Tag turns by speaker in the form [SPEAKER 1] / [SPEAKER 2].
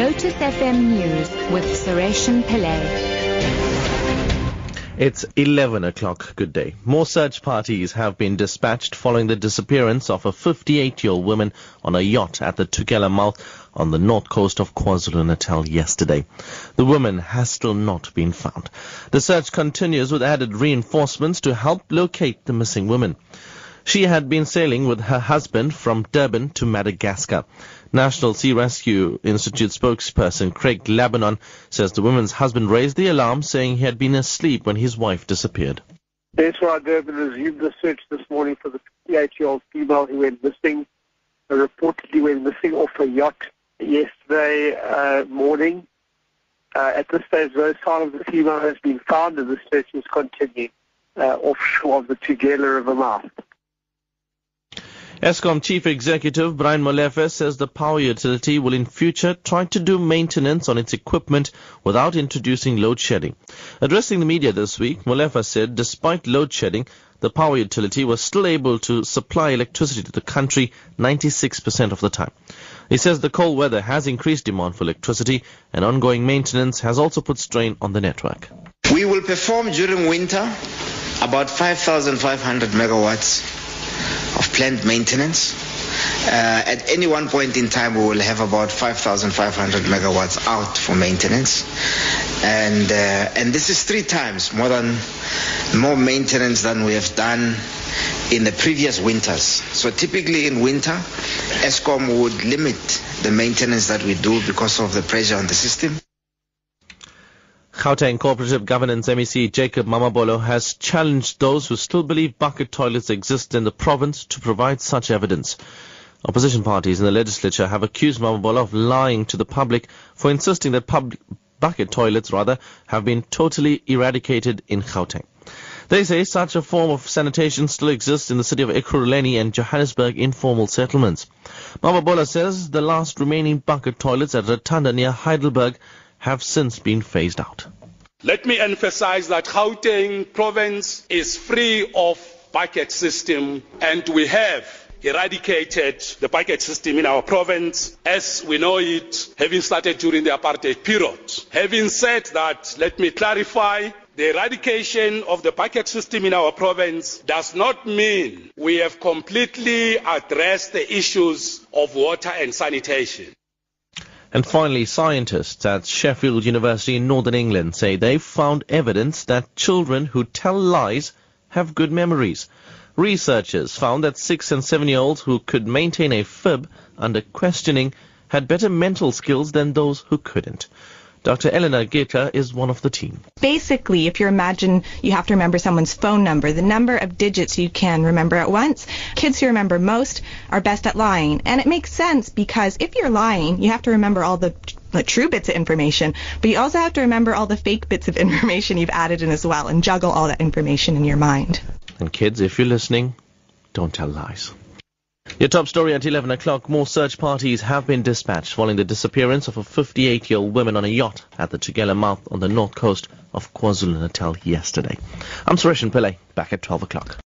[SPEAKER 1] Lotus FM News with Sureshan Pillay.
[SPEAKER 2] It's 11 o'clock. Good day. More search parties have been dispatched following the disappearance of a 58-year-old woman on a yacht at the Tugela mouth on the north coast of KwaZulu-Natal yesterday. The woman has still not been found. The search continues with added reinforcements to help locate the missing woman. She had been sailing with her husband from Durban to Madagascar. National Sea Rescue Institute spokesperson Craig Lambinon says the woman's husband raised the alarm saying he had been asleep when his wife disappeared.
[SPEAKER 3] That's why Durban resumed the search this morning for the 58-year-old female who went missing, reportedly went missing off a yacht yesterday uh, morning. Uh, at this stage, no sign of the female has been found and the search is continuing uh, offshore of the Tugela River mouth.
[SPEAKER 2] Eskom Chief Executive Brian Molefe says the power utility will in future try to do maintenance on its equipment without introducing load shedding. Addressing the media this week, Molefe said despite load shedding, the power utility was still able to supply electricity to the country 96% of the time. He says the cold weather has increased demand for electricity and ongoing maintenance has also put strain on the network.
[SPEAKER 4] We will perform during winter about 5,500 megawatts planned maintenance. Uh, at any one point in time, we will have about 5,500 megawatts out for maintenance, and uh, and this is three times more than more maintenance than we have done in the previous winters. So typically in winter, Eskom would limit the maintenance that we do because of the pressure on the system.
[SPEAKER 2] Gauteng Cooperative Governance MEC Jacob Mamabolo has challenged those who still believe bucket toilets exist in the province to provide such evidence. Opposition parties in the legislature have accused Mamabolo of lying to the public for insisting that public bucket toilets rather have been totally eradicated in Gauteng. They say such a form of sanitation still exists in the city of Ekurhuleni and Johannesburg informal settlements. Mamabolo says the last remaining bucket toilets at Ratanda near Heidelberg have since been phased out.
[SPEAKER 5] Let me emphasize that Gauteng province is free of bucket system and we have eradicated the bucket system in our province as we know it, having started during the apartheid period. Having said that, let me clarify the eradication of the bucket system in our province does not mean we have completely addressed the issues of water and sanitation.
[SPEAKER 2] And finally, scientists at Sheffield University in Northern England say they've found evidence that children who tell lies have good memories. Researchers found that six and seven year olds who could maintain a fib under questioning had better mental skills than those who couldn't. Dr. Eleanor Gittler is one of the team.
[SPEAKER 6] Basically, if you imagine you have to remember someone's phone number, the number of digits you can remember at once, kids who remember most are best at lying. And it makes sense because if you're lying, you have to remember all the the true bits of information, but you also have to remember all the fake bits of information you've added in as well and juggle all that information in your mind.
[SPEAKER 2] And kids, if you're listening, don't tell lies. Your top story at 11 o'clock. More search parties have been dispatched following the disappearance of a 58-year-old woman on a yacht at the Tugela mouth on the north coast of KwaZulu-Natal yesterday. I'm Suresh Pillay, back at 12 o'clock.